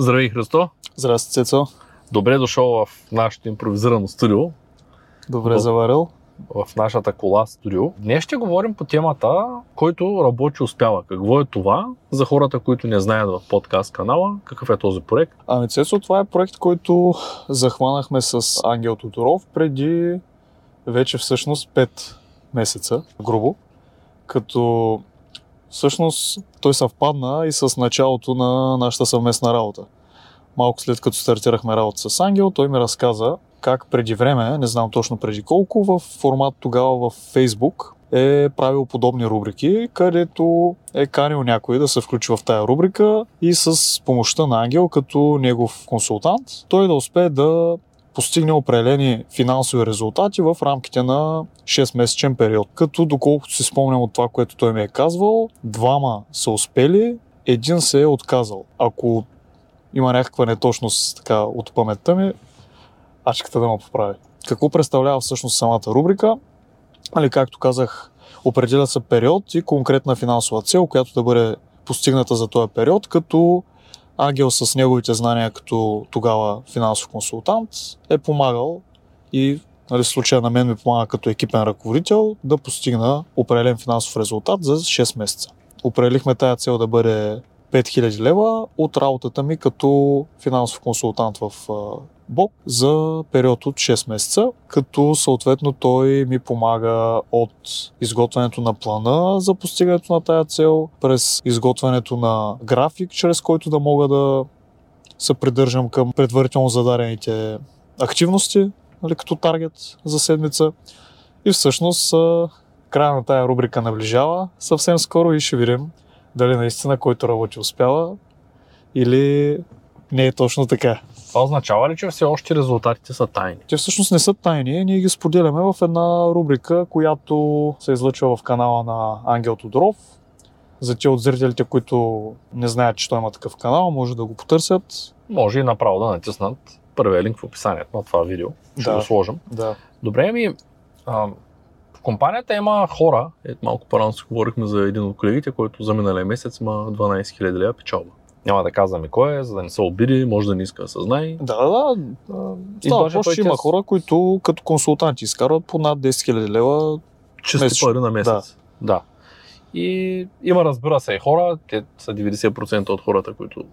Здравей, Христо! Здрасти, Цецо. Добре дошъл в нашето импровизирано студио, Добре Доб- заварил. в нашата кола студио. Днес ще говорим по темата, който работи успява. Какво е това за хората, които не знаят в подкаст канала, какъв е този проект? Ами, Цецо, това е проект, който захванахме с Ангел Тодоров преди вече всъщност 5 месеца, грубо. Като всъщност той съвпадна и с началото на нашата съвместна работа. Малко след като стартирахме работа с Ангел, той ми разказа как преди време, не знам точно преди колко, в формат тогава в Facebook е правил подобни рубрики, където е канил някой да се включи в тая рубрика и с помощта на Ангел като негов консултант, той да успее да постигне определени финансови резултати в рамките на 6-месечен период. Като доколкото си спомням от това, което той ми е казвал, двама са успели, един се е отказал. Ако има някаква неточност така, от паметта ми, ачката да ме поправи. Какво представлява всъщност самата рубрика? Али, както казах, определя се период и конкретна финансова цел, която да бъде постигната за този период, като Ангел с неговите знания като тогава финансов консултант е помагал и нали, случая на мен ми помага като екипен ръководител да постигна определен финансов резултат за 6 месеца. Определихме тая цел да бъде 5000 лева от работата ми като финансов консултант в а, БОК за период от 6 месеца, като съответно той ми помага от изготвянето на плана за постигането на тая цел, през изготвянето на график, чрез който да мога да се придържам към предварително зададените активности, нали, като таргет за седмица. И всъщност края на тая рубрика наближава съвсем скоро и ще видим дали наистина който работи успява или не е точно така. Това означава ли, че все още резултатите са тайни? Те всъщност не са тайни, ние ги споделяме в една рубрика, която се излъчва в канала на Ангел Тодоров. За те от зрителите, които не знаят, че той има такъв канал, може да го потърсят. Може и направо да натиснат първия линк в описанието на това видео. Ще Да. го сложим. Да. Добре, ми, а, в компанията има хора, е, малко по-рано си говорихме за един от колегите, който за миналия месец има 12 000 лева печалба. Няма да казваме кой е, за да не се обиди, може да не иска да се знае. Да, да, да. И Става даже че има тя- хора, които като консултанти изкарват по над 10 000 лева. Чисти Месечно. пари на месец. Да. да. И има, разбира се, и хора, те са 90% от хората, които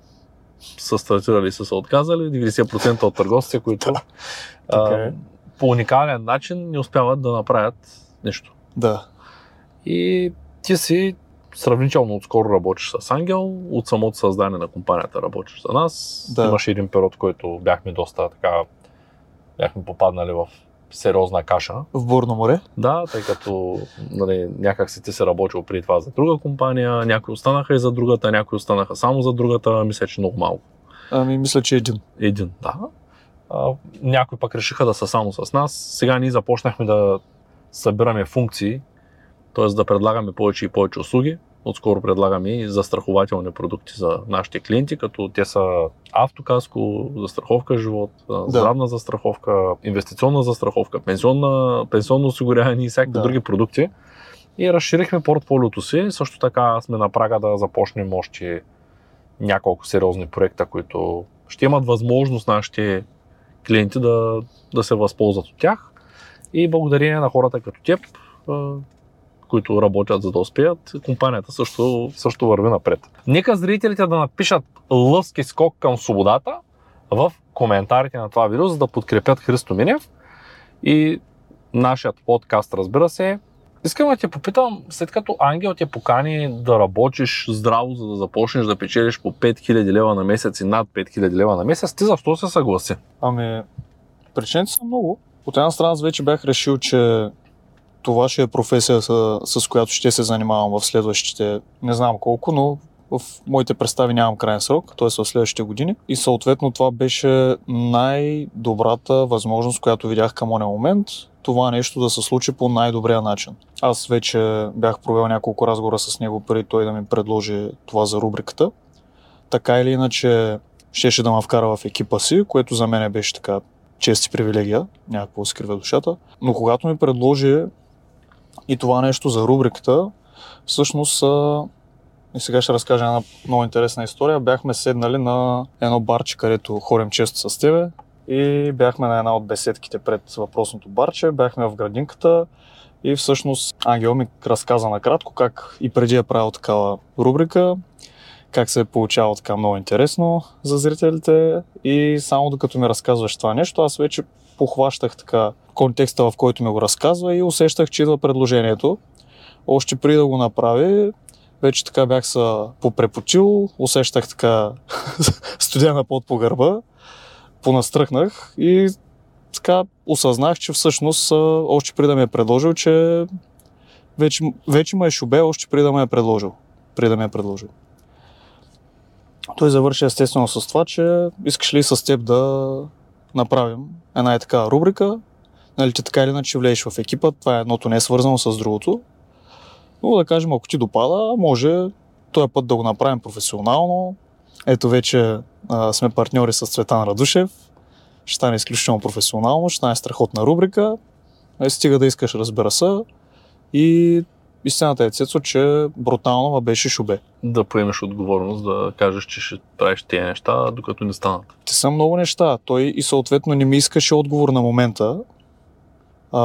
са стартирали и са се отказали, 90% от търговците, които а, по уникален начин не успяват да направят нещо. Да. И ти си сравнително отскоро работиш с Ангел, от самото създание на компанията работиш за нас. Да. Имаше един период, в който бяхме доста така, бяхме попаднали в сериозна каша. В Бурно море. Да, тъй като нали, някак си ти се работил преди това за друга компания, някои останаха и за другата, някои останаха само за другата, мисля, че много малко. Ами, мисля, че един. Един, да. А, някои пък решиха да са само с нас. Сега ние започнахме да събираме функции, т.е. да предлагаме повече и повече услуги. Отскоро предлагаме и застрахователни продукти за нашите клиенти, като те са автокаско, застраховка живот, да. здравна застраховка, инвестиционна застраховка, пенсионна, пенсионно осигуряване и всякакви Да. други продукти. И разширихме портфолиото си. Също така сме на прага да започнем още няколко сериозни проекта, които ще имат възможност нашите клиенти да, да се възползват от тях. И благодарение на хората като теб, които работят за да успеят, компанията също, също върви напред. Нека зрителите да напишат лъвски скок към свободата в коментарите на това видео, за да подкрепят Христо Минев и нашият подкаст, разбира се. Искам да те попитам, след като Ангел те покани да работиш здраво, за да започнеш да печелиш по 5000 лева на месец и над 5000 лева на месец, ти защо се съгласи? Ами, причините са много. От една страна аз вече бях решил, че това ще е професия, с, която ще се занимавам в следващите, не знам колко, но в моите представи нямам крайен срок, т.е. в следващите години. И съответно това беше най-добрата възможност, която видях към ония момент. Това нещо да се случи по най-добрия начин. Аз вече бях провел няколко разговора с него преди той да ми предложи това за рубриката. Така или иначе, щеше да ме вкара в екипа си, което за мен беше така чест и привилегия, някакво скрива душата. Но когато ми предложи и това нещо за рубриката, всъщност И сега ще разкажа една много интересна история. Бяхме седнали на едно барче, където ходим често с тебе и бяхме на една от беседките пред въпросното барче, бяхме в градинката и всъщност Ангел ми разказа накратко как и преди е правил такава рубрика, как се е получавало така много интересно за зрителите и само докато ми разказваш това нещо, аз вече похващах така контекста, в който ми го разказва и усещах, че идва предложението. Още преди да го направи, вече така бях се попрепочил, усещах така студена под по гърба, понастръхнах и така осъзнах, че всъщност още преди да ми е предложил, че вече, вече ме е шубе, още преди да ме е предложил. Преди да ме е предложил. Той завърши естествено с това, че искаш ли с теб да направим една и така рубрика, нали, ти така или иначе влезеш в екипа, това е едното не е свързано с другото, но да кажем, ако ти допада, може този път да го направим професионално. Ето вече а, сме партньори с Цветан Радушев, ще стане изключително професионално, ще стане страхотна рубрика, е, стига да искаш, разбира се, и истината е, Цецо, че брутално беше шубе. Да поемеш отговорност, да кажеш, че ще правиш тези неща, докато не станат. Те са много неща. Той и съответно не ми искаше отговор на момента, а,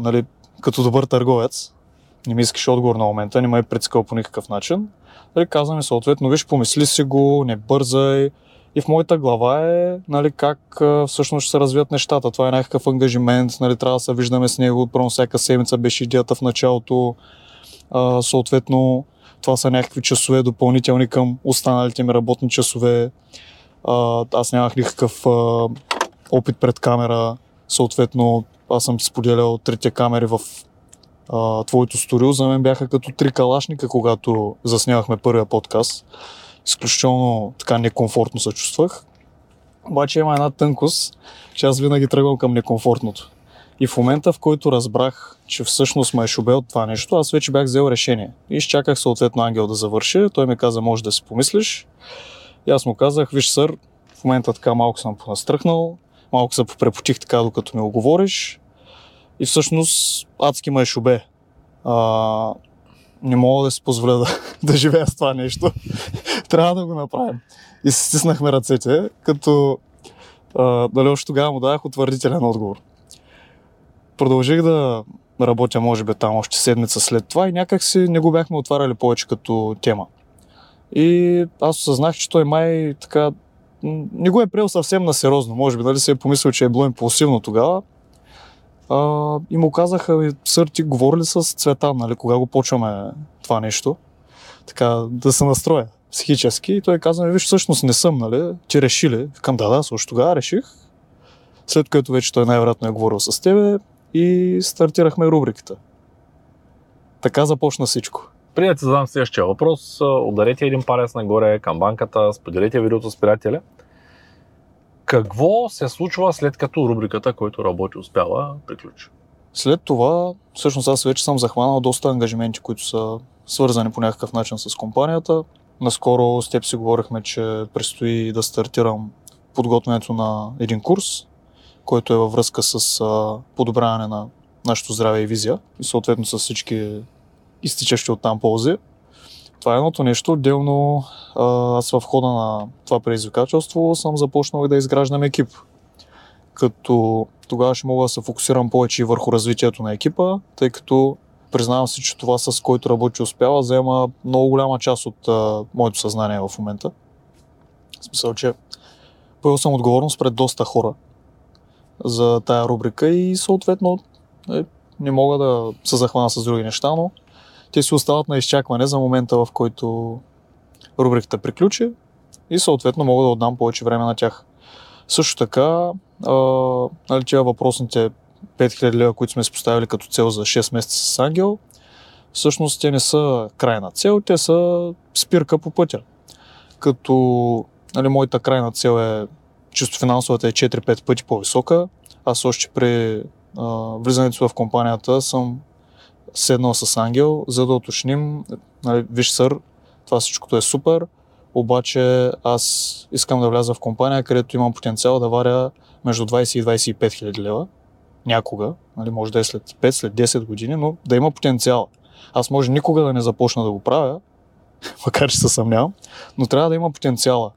нали, като добър търговец. Не ми искаше отговор на момента, не ме е предскал по никакъв начин. Нали, казваме съответно, виж, помисли си го, не бързай. И в моята глава е нали, как всъщност ще се развият нещата. Това е някакъв ангажимент, нали, трябва да се виждаме с него. Първо всяка седмица беше идеята в началото а, съответно, това са някакви часове допълнителни към останалите ми работни часове. А, аз нямах никакъв а, опит пред камера. Съответно, аз съм споделял трите камери в а, твоето студио. За мен бяха като три калашника, когато заснявахме първия подкаст. Изключително така некомфортно се чувствах. Обаче има една тънкост, че аз винаги тръгвам към некомфортното. И в момента, в който разбрах, че всъщност ме е шубел това нещо, аз вече бях взел решение. И изчаках съответно Ангел да завърши. Той ми каза, може да си помислиш. И аз му казах, виж сър, в момента така малко съм понастръхнал, малко се попрепотих така, докато ми оговориш. И всъщност адски ме е шубе. А, не мога да си позволя да, да живея с това нещо. Трябва да го направим. И се стиснахме ръцете, като а, дали още тогава му дадах утвърдителен отговор продължих да работя, може би, там още седмица след това и някак си не го бяхме отваряли повече като тема. И аз осъзнах, че той май така не го е приел съвсем на сериозно. Може би, дали се е помислил, че е било импулсивно тогава. А, и му казаха, сър, ти говори ли с Цветан, нали, кога го почваме това нещо? Така, да се настроя психически. И той каза, виж, всъщност не съм, нали? Ти реши ли? Към да, да, също тогава реших. След което вече той най-вероятно е говорил с тебе, и стартирахме рубриката. Така започна всичко. Преди да ти задам следващия въпрос, ударете един палец нагоре към банката, споделете видеото с приятеля. Какво се случва след като рубриката, който работи, успява, приключи? След това, всъщност аз вече съм захванал доста ангажименти, които са свързани по някакъв начин с компанията. Наскоро с теб си говорихме, че предстои да стартирам подготвянето на един курс, който е във връзка с а, подобряване на нашето здраве и визия и съответно с всички изтичащи от там ползи. Това е едното нещо. Отделно аз в хода на това предизвикателство съм започнал да изграждам екип. Като тогава ще мога да се фокусирам повече и върху развитието на екипа, тъй като признавам си, че това с който работи успява, взема много голяма част от а, моето съзнание в момента. В смисъл, че поел съм отговорност пред доста хора, за тая рубрика и съответно е, не мога да се захвана с други неща, но те си остават на изчакване за момента, в който рубриката приключи и съответно мога да отдам повече време на тях. Също така, нали, тия въпросните 5000 лева, които сме си поставили като цел за 6 месеца с Ангел, всъщност те не са крайна цел, те са спирка по пътя. Като нали, моята крайна цел е чисто финансовата е 4-5 пъти по-висока. Аз още при а, влизането в компанията съм седнал с Ангел, за да уточним, нали, виж сър, това всичкото е супер, обаче аз искам да вляза в компания, където имам потенциал да варя между 20 и 25 хиляди лева някога, нали, може да е след 5, след 10 години, но да има потенциал. Аз може никога да не започна да го правя, макар че се съмнявам, но трябва да има потенциала.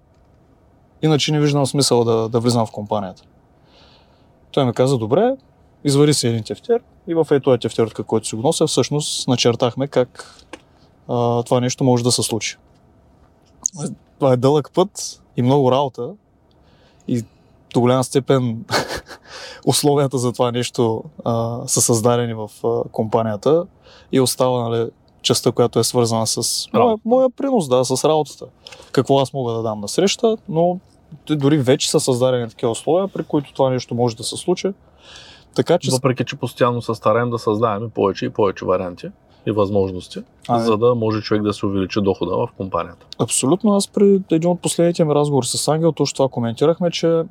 Иначе не виждам смисъл да, да влизам в компанията. Той ми каза, добре, извари си един тефтер и в ето тефтер, който си го нося, всъщност начертахме как а, това нещо може да се случи. Това е дълъг път и много работа и до голяма степен условията за това нещо а, са създадени в а, компанията и остава нали, частта, която е свързана с моя, моя принос, да, с работата. Какво аз мога да дам на среща, но дори вече са създадени такива условия, при които това нещо може да се случи. Така, че... Въпреки, че постоянно се стараем да създаваме повече и повече варианти и възможности, а, за да може човек да се увеличи дохода в компанията. Абсолютно. Аз при един от последните ми разговори с Ангел точно това коментирахме, че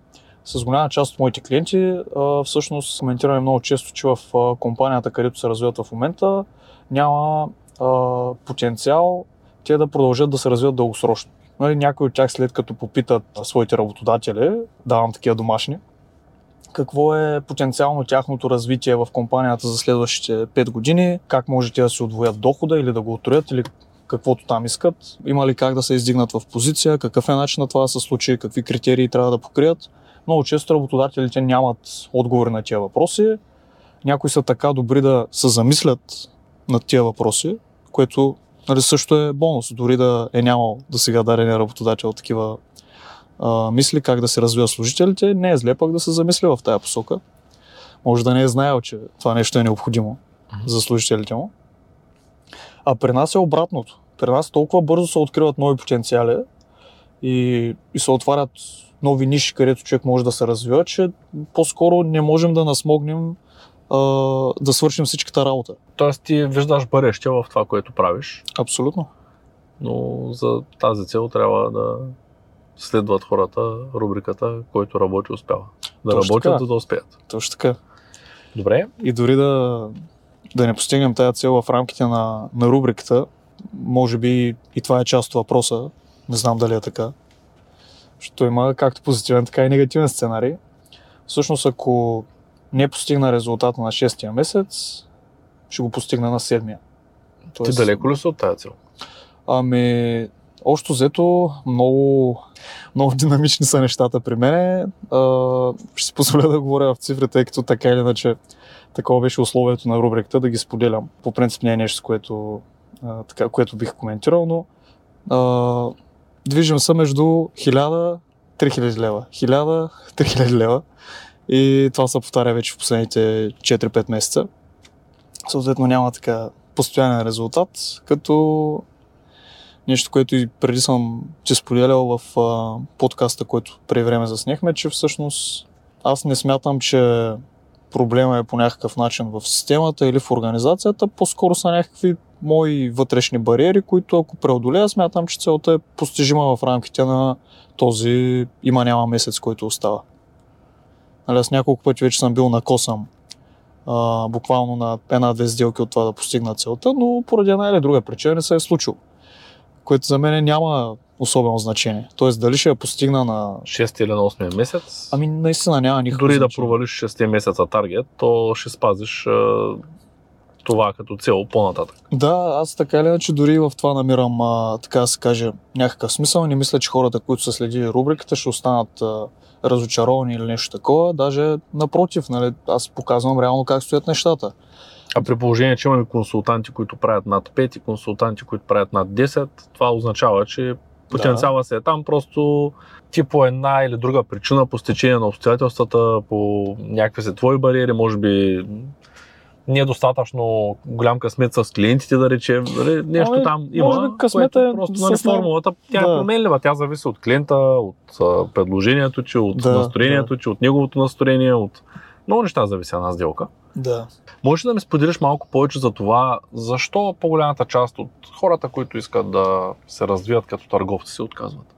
с голяма част от моите клиенти а, всъщност коментираме много често, че в а, компанията, където се развиват в момента, няма а, потенциал те да продължат да се развиват дългосрочно. Нали, някои от тях след като попитат своите работодатели, давам такива домашни, какво е потенциално тяхното развитие в компанията за следващите 5 години, как можете да си отвоят дохода или да го отроят или каквото там искат, има ли как да се издигнат в позиция, какъв е начин на това да се случи, какви критерии трябва да покрият. Много често работодателите нямат отговори на тези въпроси. Някои са така добри да се замислят над тези въпроси, което нали, също е бонус, дори да е нямал да сега дарения работодател такива а, мисли как да се развива служителите, не е зле пък да се замисли в тая посока. Може да не е знаел, че това нещо е необходимо mm-hmm. за служителите му. А при нас е обратното. При нас толкова бързо се откриват нови потенциали и, и се отварят нови ниши, където човек може да се развива, че по-скоро не можем да насмогнем а, да свършим всичката работа. Тоест ти виждаш бъдеще в това, което правиш. Абсолютно. Но за тази цел трябва да следват хората рубриката, който работи успява. Да Точно работят, така. да успеят. Точно така. Добре. И дори да, да не постигнем тази цел в рамките на, на рубриката, може би и това е част от въпроса, не знам дали е така, защото има както позитивен, така и негативен сценарий. Всъщност, ако не постигна резултата на 6-я месец, ще го постигна на 7-я. Тоест, Ти далеко ли си от тази цел? Ами, общо взето, много, много динамични са нещата при мен. ще си позволя да говоря в цифри, тъй като така или иначе такова беше условието на рубриката, да ги споделям. По принцип не е нещо, което, а, така, което бих коментирал, но а, движим се между 1000 3000 лева. 1000 3000 лева. И това се повтаря вече в последните 4-5 месеца. Съответно няма така постоянен резултат, като нещо, което и преди съм ти споделял в а, подкаста, който преди време заснехме, че всъщност аз не смятам, че проблема е по някакъв начин в системата или в организацията, по-скоро са някакви мои вътрешни бариери, които ако преодолея, смятам, че целта е постижима в рамките на този има-няма месец, който остава. Нали, аз няколко пъти вече съм бил на косъм а, буквално на една-две сделки от това да постигна целта, но поради една или друга причина не се е случило. Което за мен няма особено значение. Тоест, дали ще я постигна на... 6 или на 8 месец? Ами, наистина няма никакво Дори значение. да провалиш 6 месеца таргет, то ще спазиш това като цел по-нататък. Да, аз така или иначе дори в това намирам, а, така да се каже, някакъв смисъл. Не мисля, че хората, които са следили рубриката, ще останат а, разочаровани или нещо такова. Даже напротив, нали, аз показвам реално как стоят нещата. А при положение, че имаме консултанти, които правят над 5 и консултанти, които правят над 10, това означава, че потенциала да. се е там, просто ти по една или друга причина, по стечение на обстоятелствата, по някакви се твои бариери, може би не е достатъчно голям късмет с клиентите, да речем. Нали, нещо ами, там има. Може би късмет е просто нали, формулата, тя да. е променлива. Тя зависи от клиента, от предложението, че от да, настроението, че от неговото настроение, от много неща зависи една сделка. Да. Може да ми споделиш малко повече за това, защо по-голямата част от хората, които искат да се развият като търговци, се отказват?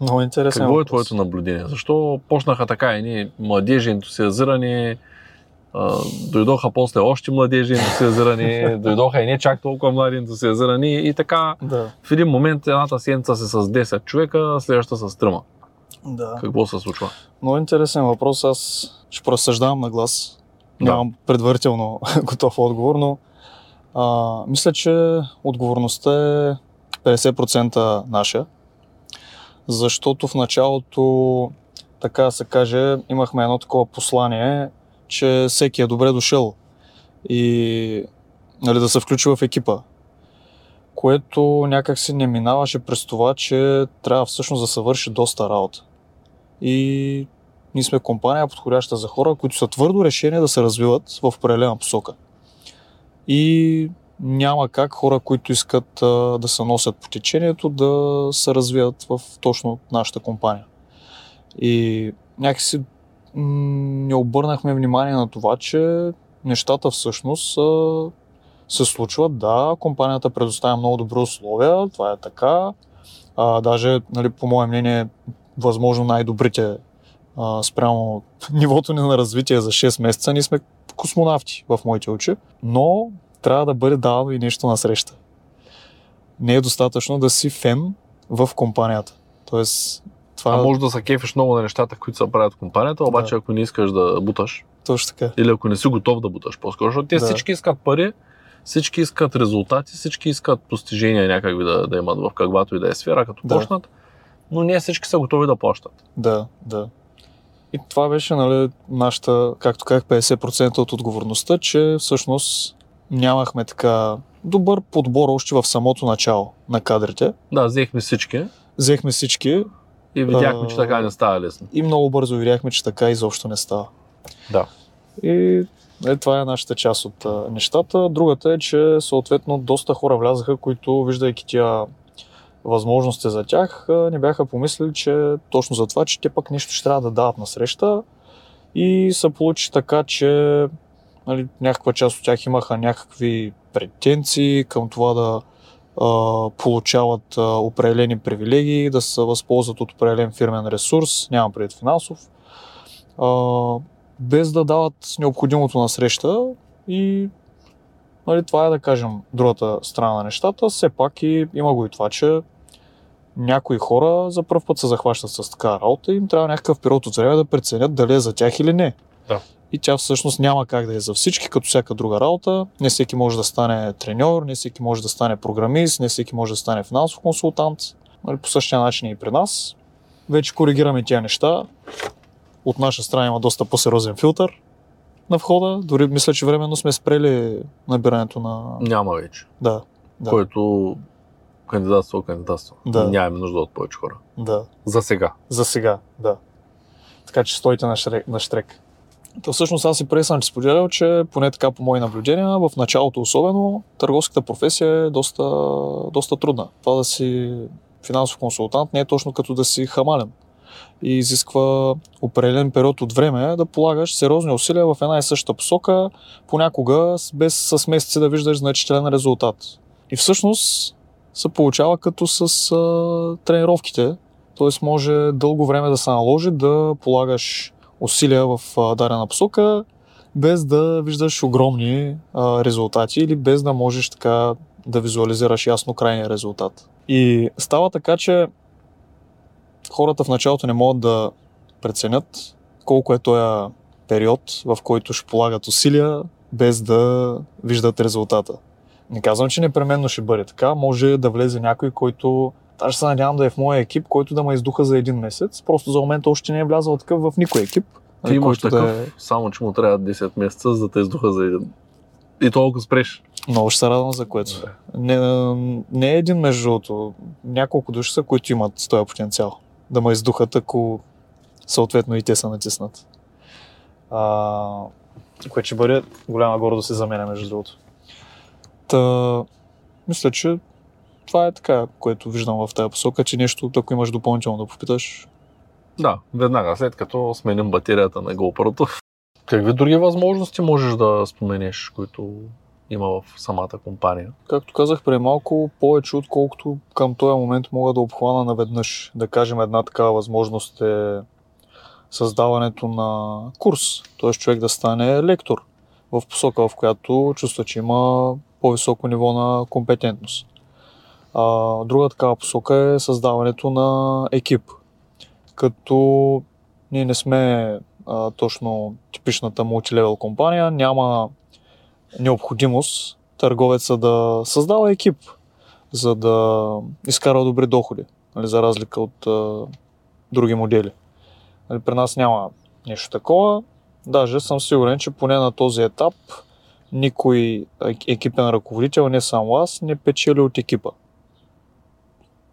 Много интересно. Какво е твоето наблюдение? Защо почнаха така едни младежи, ентусиазирани, дойдоха после още младежи ентусиазирани, дойдоха и не чак толкова млади ентусиазирани и така да. в един момент едната седмица се с 10 човека, следващата с тръма. Да. Какво се случва? Много интересен въпрос. Аз ще просъждавам на глас. Да. Нямам предварително готов отговор, но А, мисля, че отговорността е 50% наша, защото в началото, така се каже, имахме едно такова послание, че всеки е добре дошъл и нали, да се включи в екипа. Което някак си не минаваше през това, че трябва всъщност да се върши доста работа. И ние сме компания, подходяща за хора, които са твърдо решени да се развиват в определена посока. И няма как хора, които искат а, да се носят по течението, да се развият в точно нашата компания. И някакси не обърнахме внимание на това, че нещата всъщност се случват. Да, компанията предоставя много добри условия, това е така. А, даже, нали, по мое мнение, възможно най-добрите а, спрямо нивото ни на развитие за 6 месеца. Ние сме космонавти в моите очи, но трябва да бъде давано и нещо на среща. Не е достатъчно да си фен в компанията. Тоест, това... А може да се кефиш много на нещата, които се правят в компанията, обаче Да. ако не искаш да буташ, Точно така. или ако не си готов да буташ по-скоро, защото те Да. всички искат пари, всички искат резултати, всички искат постижения някакви да, да имат в каквато и да е сфера, като Да. почнат, но не всички са готови да плащат. Да, да. И това беше, нали, нашата, както казах, 50% от отговорността, че всъщност нямахме така добър подбор още в самото начало на кадрите. Да, взехме всички Взехме всички и видяхме, че така не става лесно. и много бързо видяхме, че така изобщо не става. Да. И е, това е нашата част от а, нещата. Другата е, че съответно доста хора влязаха, които виждайки тия възможности за тях, не бяха помислили, че точно за това, че те пък нещо ще трябва да дават на среща. И се получи така, че нали, някаква част от тях имаха някакви претенции към това да получават определени привилегии, да се възползват от определен фирмен ресурс, нямам пред финансов, без да дават необходимото на среща и нали, това е да кажем другата страна на нещата. Все пак и има го и това, че някои хора за първ път се захващат с така работа и им трябва някакъв период от време да преценят дали е за тях или не. Да. И тя всъщност няма как да е за всички, като всяка друга работа. Не всеки може да стане треньор, не всеки може да стане програмист, не всеки може да стане финансов консултант. Нали, по същия начин и при нас. Вече коригираме тия неща. От наша страна има доста по-сериозен филтър на входа. Дори мисля, че временно сме спрели набирането на... Няма вече. Да, Да. Който кандидатства, кандидатства. Да. Нямаме нужда от повече хора. да. За сега. За сега, да. Така че стойте на, шрек, на штрек. То всъщност аз и преди съм ти споделял, че поне така по мои наблюдения, в началото особено, търговската професия е доста, доста трудна. Това да си финансов консултант не е точно като да си хамален. И изисква определен период от време да полагаш сериозни усилия в една и съща посока, понякога без с месеци да виждаш значителен резултат. И всъщност се получава като с а, тренировките, т.е. може дълго време да се наложи да полагаш усилия в а, дадена посока, без да виждаш огромни резултати или без да можеш така да визуализираш ясно крайния резултат. И става така, че хората в началото не могат да преценят колко е този период, в който ще полагат усилия, без да виждат резултата. Не казвам, че непременно ще бъде така. Може да влезе някой, който Даже се надявам да е в моя екип, който да ме издуха за един месец. Просто за момента още не е влязъл такъв в никой екип. Ти имаш такъв, да е... само че му трябва 10 месеца, за да те издуха за един. И толкова спреш. Много ще се радвам за което. Не, не е един между другото. Няколко души са, които имат този потенциал. Да ме издухат, ако съответно и те са натиснат. А, което ще бъде голяма гордост и за мен, между другото. Та, мисля, че това е така, което виждам в тази посока, че нещо, ако имаш допълнително да попиташ, Да, веднага след като сменим батерията на GoPro. Какви други възможности можеш да споменеш, които има в самата компания? Както казах преди малко, повече отколкото към този момент мога да обхвана наведнъж. Да кажем, една такава възможност е създаването на курс, т.е. човек да стане лектор в посока, в която чувства, че има по-високо ниво на компетентност. А, друга такава посока е създаването на екип, като ние не сме а, точно типичната мултилевел компания, няма необходимост търговеца да създава екип, за да изкара добри доходи, нали, за разлика от а, други модели. Нали, при нас няма нещо такова. Даже съм сигурен, че поне на този етап никой екипен ръководител, не само аз, не печели от екипа.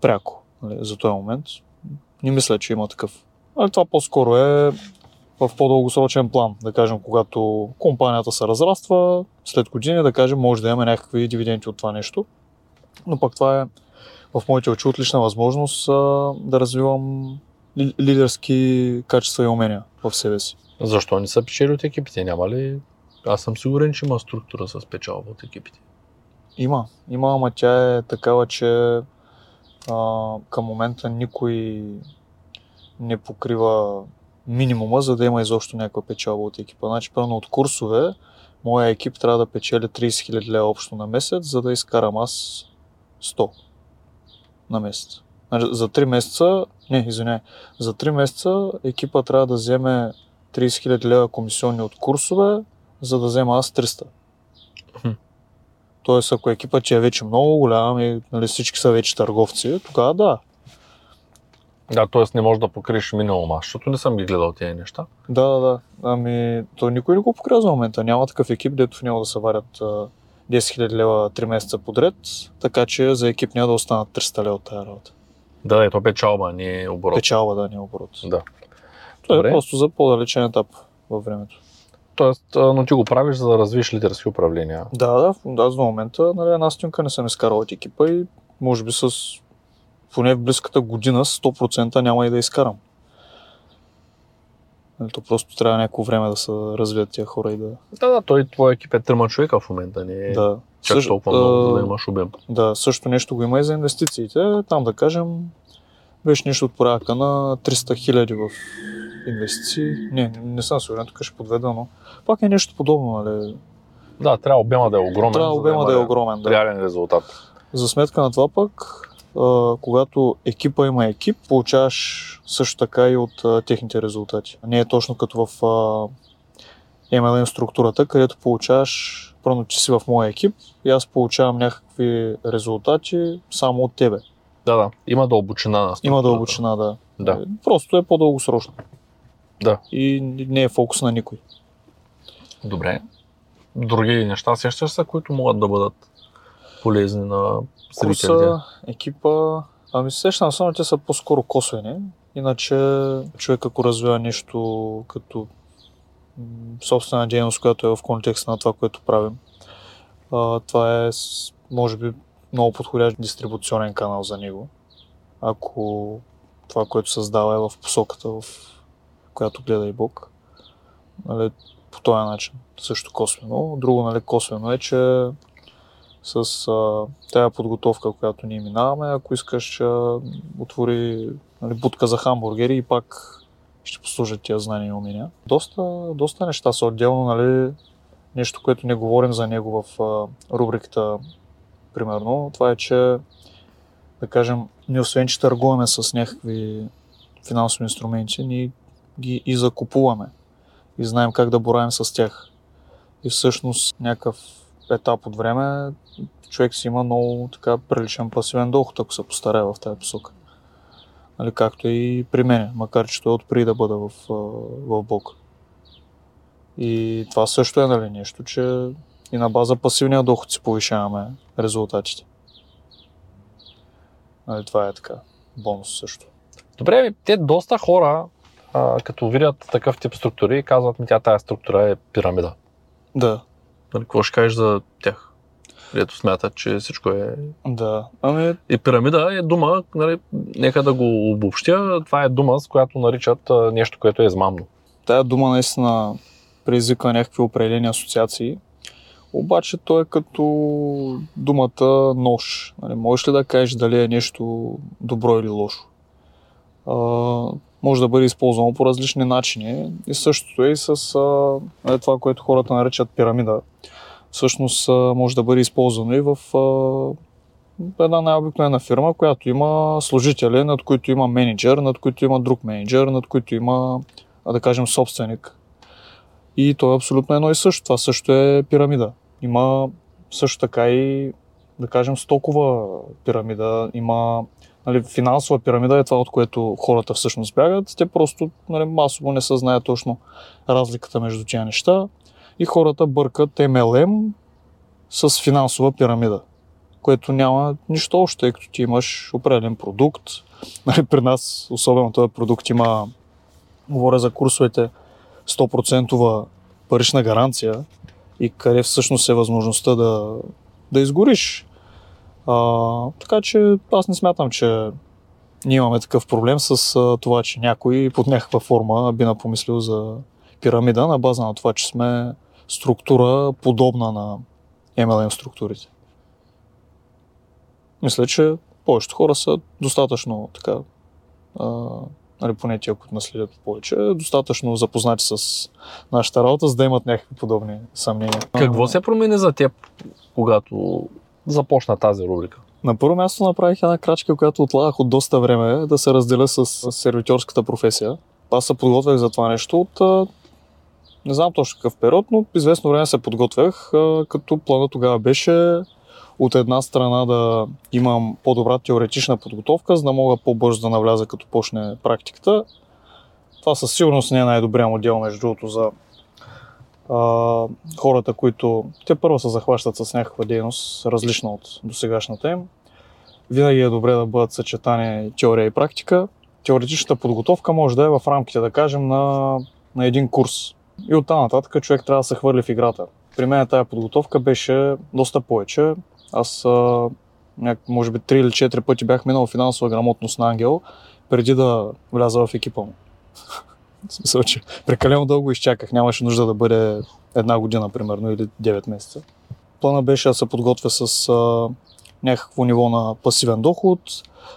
Пряко, нали, за този момент. Не мисля, че има такъв. Але това по-скоро е в по-дългосрочен план. Да кажем, когато компанията се разраства, след години, да кажем, може да имаме някакви дивиденти от това нещо. Но пък това е в моите очи отлична възможност а, да развивам лидерски качества и умения в себе си. Защо не са печели от екипите? Няма ли? Аз съм сигурен, че има структура с печалба от екипите. Има. Има, ама тя е такава, че а, към момента никой не покрива минимума, за да има изобщо някаква печалба от екипа. Значи, първо от курсове, моя екип трябва да печели 30 000 лева общо на месец, за да изкарам аз 100 на месец. Значи, за 3 месеца, не, извиняй, за 3 месеца екипа трябва да вземе 30 000 лева комисионни от курсове, за да взема аз 300. Тоест, ако екипа че е вече много голям и нали, всички са вече търговци, тогава да. Да, т.е. не можеш да покриеш минимума, защото не съм ги гледал тези неща. Да, да, да. Ами, то никой не го покрива за момента. Няма такъв екип, дето в него да се варят 10 000 лева 3 месеца подред, така че за екип няма да останат 300 лева от тази работа. Да, ето печалба, не е оборот. Печалба, да, не е оборот. Да. Това е просто за по-далечен етап във времето. Тоест, но ти го правиш за да развиш лидерски управления. Да, да, да, за момента нали, една стюнка не съм изкарал от екипа и може би с поне в близката година 100% няма и да изкарам. Нали, то просто трябва някакво време да се развият тия хора и да... Да, да, той твой екип е трима човека в момента, не е да. чак също, толкова много, за да имаш обем. Да, също нещо го има и за инвестициите. Там да кажем, беше нещо от порядка на 300 хиляди в инвестиции. Не, не съм сигурен, тук ще подведа, но пак е нещо подобно, нали? Да, трябва обема да е огромен. Трябва обема да, да е огромен, да. Реален резултат. За сметка на това пък, а, когато екипа има екип, получаваш също така и от а, техните резултати. Не е точно като в а, MLM структурата, където получаваш, първо, че си в моя екип и аз получавам някакви резултати само от тебе. Да, да. Има дълбочина на Има дълбочина, да. Да. Просто е по-дългосрочно. Да. И не е фокус на никой. Добре. Други неща сещаш са, които могат да бъдат полезни на зрителите? Курса, екипа, ами сещам само, те са по-скоро косвени. Иначе човек ако развива нещо като собствена дейност, която е в контекста на това, което правим, това е може би много подходящ дистрибуционен канал за него. Ако това, което създава е в посоката, в която гледа и Бог. Нали, по този начин. Също косвено. Друго нали, косвено е, че с а, тая подготовка, която ние минаваме, ако искаш а, отвори нали, будка за хамбургери и пак ще послужат тия знания и умения. Доста, доста неща са отделно, нали, нещо, което не говорим за него в а, рубриката, примерно, това е, че да кажем, ние освен, че търгуваме с някакви финансови инструменти, ние ги и закупуваме и знаем как да боравим с тях. И всъщност някакъв етап от време човек си има много така приличен пасивен доход, ако се постарае в тази посока. Нали, както и при мен, макар че той е отпри да бъда в, в Бог. И това също е нали, нещо, че и на база пасивния доход си повишаваме резултатите. Нали, това е така. Бонус също. Добре, те доста хора а, като видят такъв тип структури, казват ми, тя тази структура е пирамида. Да. Нали, какво ще кажеш за тях? Където смятат, че всичко е... Да. Ами... И пирамида е дума, нали, нека да го обобщя, това е дума, с която наричат а, нещо, което е измамно. Тая дума наистина предизвика някакви определени асоциации, обаче той е като думата нож. Нали, можеш ли да кажеш дали е нещо добро или лошо? А, може да бъде използвано по различни начини. И същото е и с а, е това, което хората наричат пирамида. Всъщност а, може да бъде използвано и в а, една най-обикновена фирма, която има служители, над които има менеджер, над които има друг менеджер, над които има, да кажем, собственик. И то е абсолютно едно и също. Това също е пирамида. Има също така и, да кажем, стокова пирамида. Има нали, финансова пирамида е това, от което хората всъщност бягат. Те просто нали, масово не съзнаят точно разликата между тези неща и хората бъркат MLM с финансова пирамида, което няма нищо общо, тъй като ти имаш определен продукт. Нали, при нас, особено този продукт има, говоря за курсовете, 100% парична гаранция и къде всъщност е възможността да, да изгориш. А, така че аз не смятам, че ние имаме такъв проблем с а, това, че някой под някаква форма би напомислил за пирамида на база на това, че сме структура подобна на MLM структурите. Мисля, че повечето хора са достатъчно така, нали, поне тия, които наследят повече, достатъчно запознати с нашата работа, за да имат някакви подобни съмнения. Какво се промени за теб, когато започна тази рубрика? На първо място направих една крачка, която отлагах от доста време да се разделя с сервитьорската професия. Аз се подготвях за това нещо от не знам точно какъв период, но известно време се подготвях, като плана тогава беше от една страна да имам по-добра теоретична подготовка, за да мога по-бързо да навляза като почне практиката. Това със сигурност не е най-добрият модел, между другото, за а, хората, които те първо се захващат с някаква дейност, различна от досегашната им. Винаги е добре да бъдат съчетани теория и практика. Теоретичната подготовка може да е в рамките, да кажем, на, на един курс. И оттам нататък човек трябва да се хвърли в играта. При мен тази подготовка беше доста повече. Аз а, може би 3 или 4 пъти бях минал финансова грамотност на Ангел, преди да вляза в екипа му. В смисъл, че прекалено дълго изчаках. Нямаше нужда да бъде една година, примерно, или 9 месеца. Плана беше да се подготвя с а, някакво ниво на пасивен доход,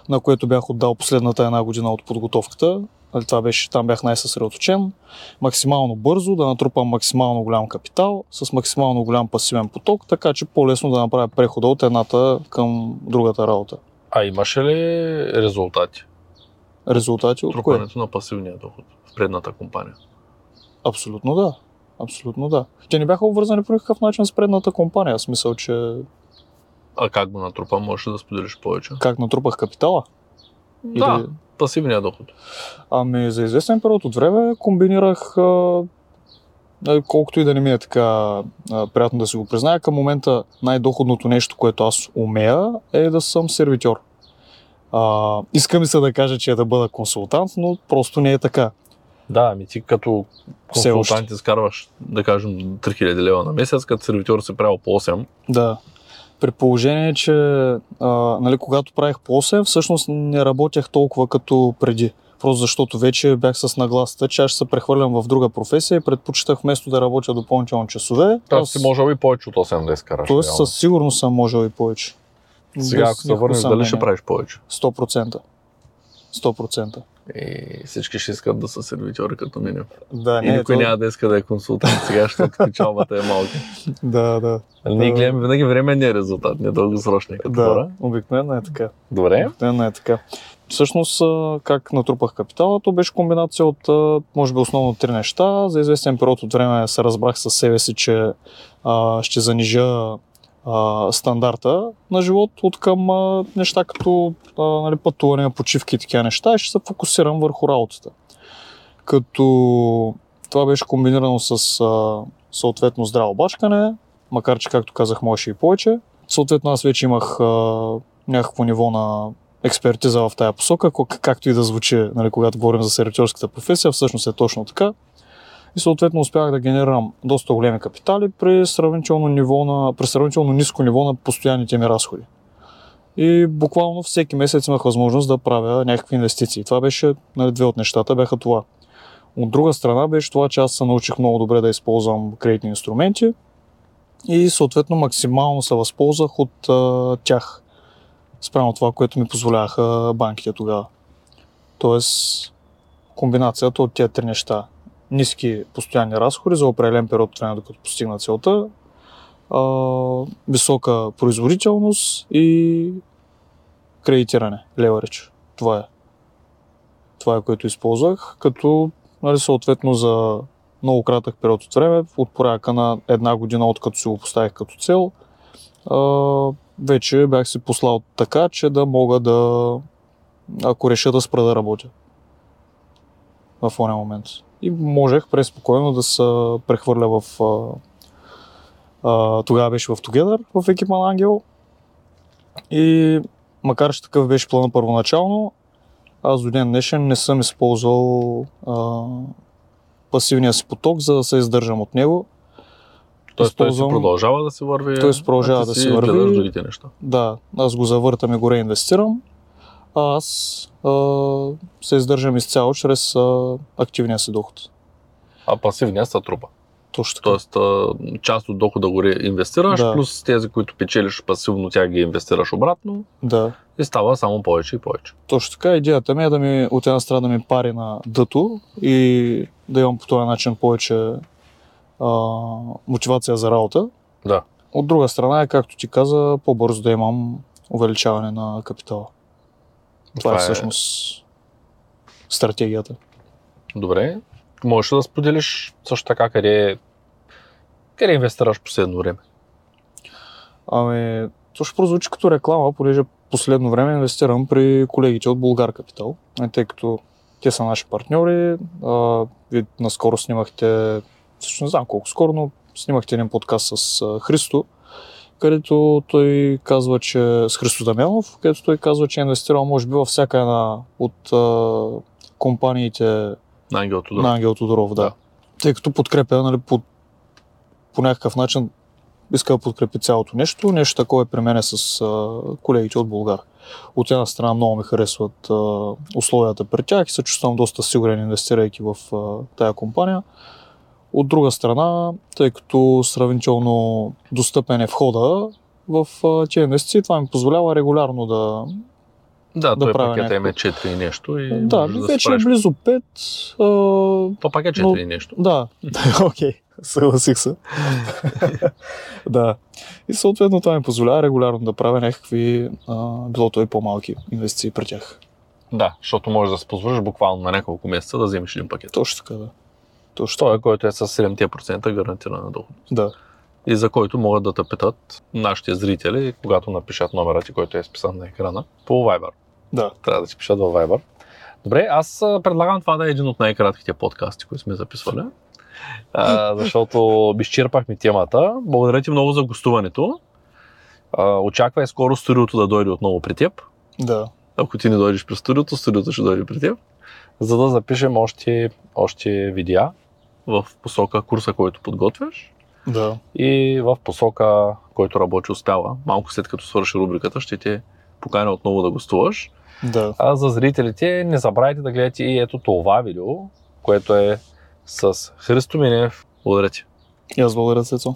на което бях отдал последната една година от подготовката. Нали, това беше, там бях най-съсредоточен. Максимално бързо, да натрупам максимално голям капитал, с максимално голям пасивен поток, така че по-лесно да направя прехода от едната към другата работа. А имаше ли резултати? Резултати от кое? на пасивния доход в предната компания. Абсолютно да. Абсолютно да. Те не бяха обвързани по никакъв начин с предната компания. В смисъл, че... А как го натрупа? Можеш да споделиш повече? Как натрупах капитала? Да, Или... пасивния доход. Ами за известен период от време комбинирах а, колкото и да не ми е така а, приятно да си го призная, към момента най-доходното нещо, което аз умея е да съм сервитьор. А, искам се да кажа, че е да бъда консултант, но просто не е така. Да, ами ти като консултант изкарваш, да кажем, 3000 лева на месец, като сервитьор се правил по 8. Да. При положение, че а, нали, когато правих по 8, всъщност не работех толкова като преди. Просто защото вече бях с нагласата, че аз ще се прехвърлям в друга професия и предпочитах вместо да работя допълнително часове. Тоест си можел и повече от 8 да изкараш. Тоест със сигурност съм можел и повече. Сега, ако се върнеш, дали ще правиш повече? 100%. 100%. И всички ще искат да са сервитьори като минем. Да, не, и никой то... няма да иска да е консултант сега, защото печалбата е малка. да, да. Али ние гледаме винаги временния резултат, не дългосрочния като да, хора. обикновено е така. Добре. Обикновено е така. Всъщност, как натрупах капитала, то беше комбинация от, може би, основно три неща. За известен период от време се разбрах със себе си, че а, ще занижа а, стандарта на живот от към а, неща като а, нали, пътуване, почивки и такива неща и ще се фокусирам върху работата. Като това беше комбинирано с а, съответно здраво бачкане, макар че, както казах, можеше и повече. Съответно, аз вече имах а, някакво ниво на експертиза в тая посока, както и да звучи, нали, когато говорим за сервиторската професия, всъщност е точно така и съответно успях да генерирам доста големи капитали при сравнително, ниво на, при сравнително ниско ниво на постоянните ми разходи. И буквално всеки месец имах възможност да правя някакви инвестиции. Това беше, нали, две от нещата бяха това. От друга страна беше това, че аз се научих много добре да използвам кредитни инструменти и съответно максимално се възползвах от а, тях спрямо това, което ми позволяваха банките тогава. Тоест, комбинацията от тези три неща ниски постоянни разходи за определен период от време, докато постигна целта, а, висока производителност и кредитиране, леверидж. Това е. Това е което използвах, като нали, съответно за много кратък период от време, от порядка на една година, откато си го поставих като цел, а, вече бях си послал така, че да мога да, ако реша да спра да работя в този момент. И можех преспокойно да се прехвърля в... А, тогава беше в Together, в екипа на Ангел. И макар че такъв беше плана първоначално, аз до ден днешен не съм използвал а, пасивния си поток, за да се издържам от него. Тоест той си продължава да се върви. Той продължава ти да си върви. другите неща. Да, аз го завъртам и го реинвестирам. А аз а, се издържам изцяло чрез а, активния си доход. А пасивният се трупа. Точно така. Тоест а, част от дохода го инвестираш, Да. плюс тези, които печелиш пасивно, тя ги инвестираш обратно Да, и става само повече и повече. точно така. Идеята ми е да ми от една страна да ми пари на дъто и да имам по този начин повече а, мотивация за работа. Да. От друга страна е, както ти каза, по-бързо да имам увеличаване на капитала. Това, е всъщност стратегията. Добре. Можеш ли да споделиш също така къде, къде инвестираш последно време? Ами, то ще прозвучи като реклама, понеже последно време инвестирам при колегите от Булгар Капитал, е, тъй като те са наши партньори. А, вие наскоро снимахте, всъщност не знам колко скоро, но снимахте един подкаст с Христо, където той казва, че с Христо Дамянов, където той казва, че е инвестирал може би във всяка една от а, компаниите На Ангел Тодоров. на Ангел Тодоров, да. Да. Тъй като подкрепя, нали, по, по някакъв начин иска да подкрепи цялото нещо. Нещо такова е при мен с а, колегите от Българ. От една страна много ми харесват а, условията при тях и се чувствам доста сигурен инвестирайки в а, тая компания. От друга страна, тъй като сравнително достъпен е входа в инвестиции, това ми позволява регулярно да, Да, да той правя пакет е някакво. 4 и нещо и да, да вече е справиш. близо 5. А, То пак е 4 но- и нещо. Да, окей, съгласих се. да. И съответно това ми позволява регулярно да правя някакви, а, било то и по-малки инвестиции при тях. Да, защото можеш да се позволиш буквално на няколко месеца да вземеш един пакет. Точно така, да. Така. е, който е с 7% гарантирана доход. Да. И за който могат да те питат нашите зрители, когато напишат номера ти, който е изписан на екрана, по Viber. Да. Трябва да си пишат във Viber. Добре, аз предлагам това да е един от най-кратките подкасти, които сме записвали. А, защото изчерпахме темата. Благодаря ти много за гостуването. А, очаквай скоро студиото да дойде отново при теб. Да. Ако ти не дойдеш при студиото, студиото ще дойде при теб. За да запишем още, още видеа в посока курса, който подготвяш Да. и в посока, който работи успява. Малко след като свърши рубриката, ще те поканя отново да гостуваш. Да. А за зрителите, не забравяйте да гледате и ето това видео, което е с Христо Минев. Благодаря ти. И аз благодаря, Цецо.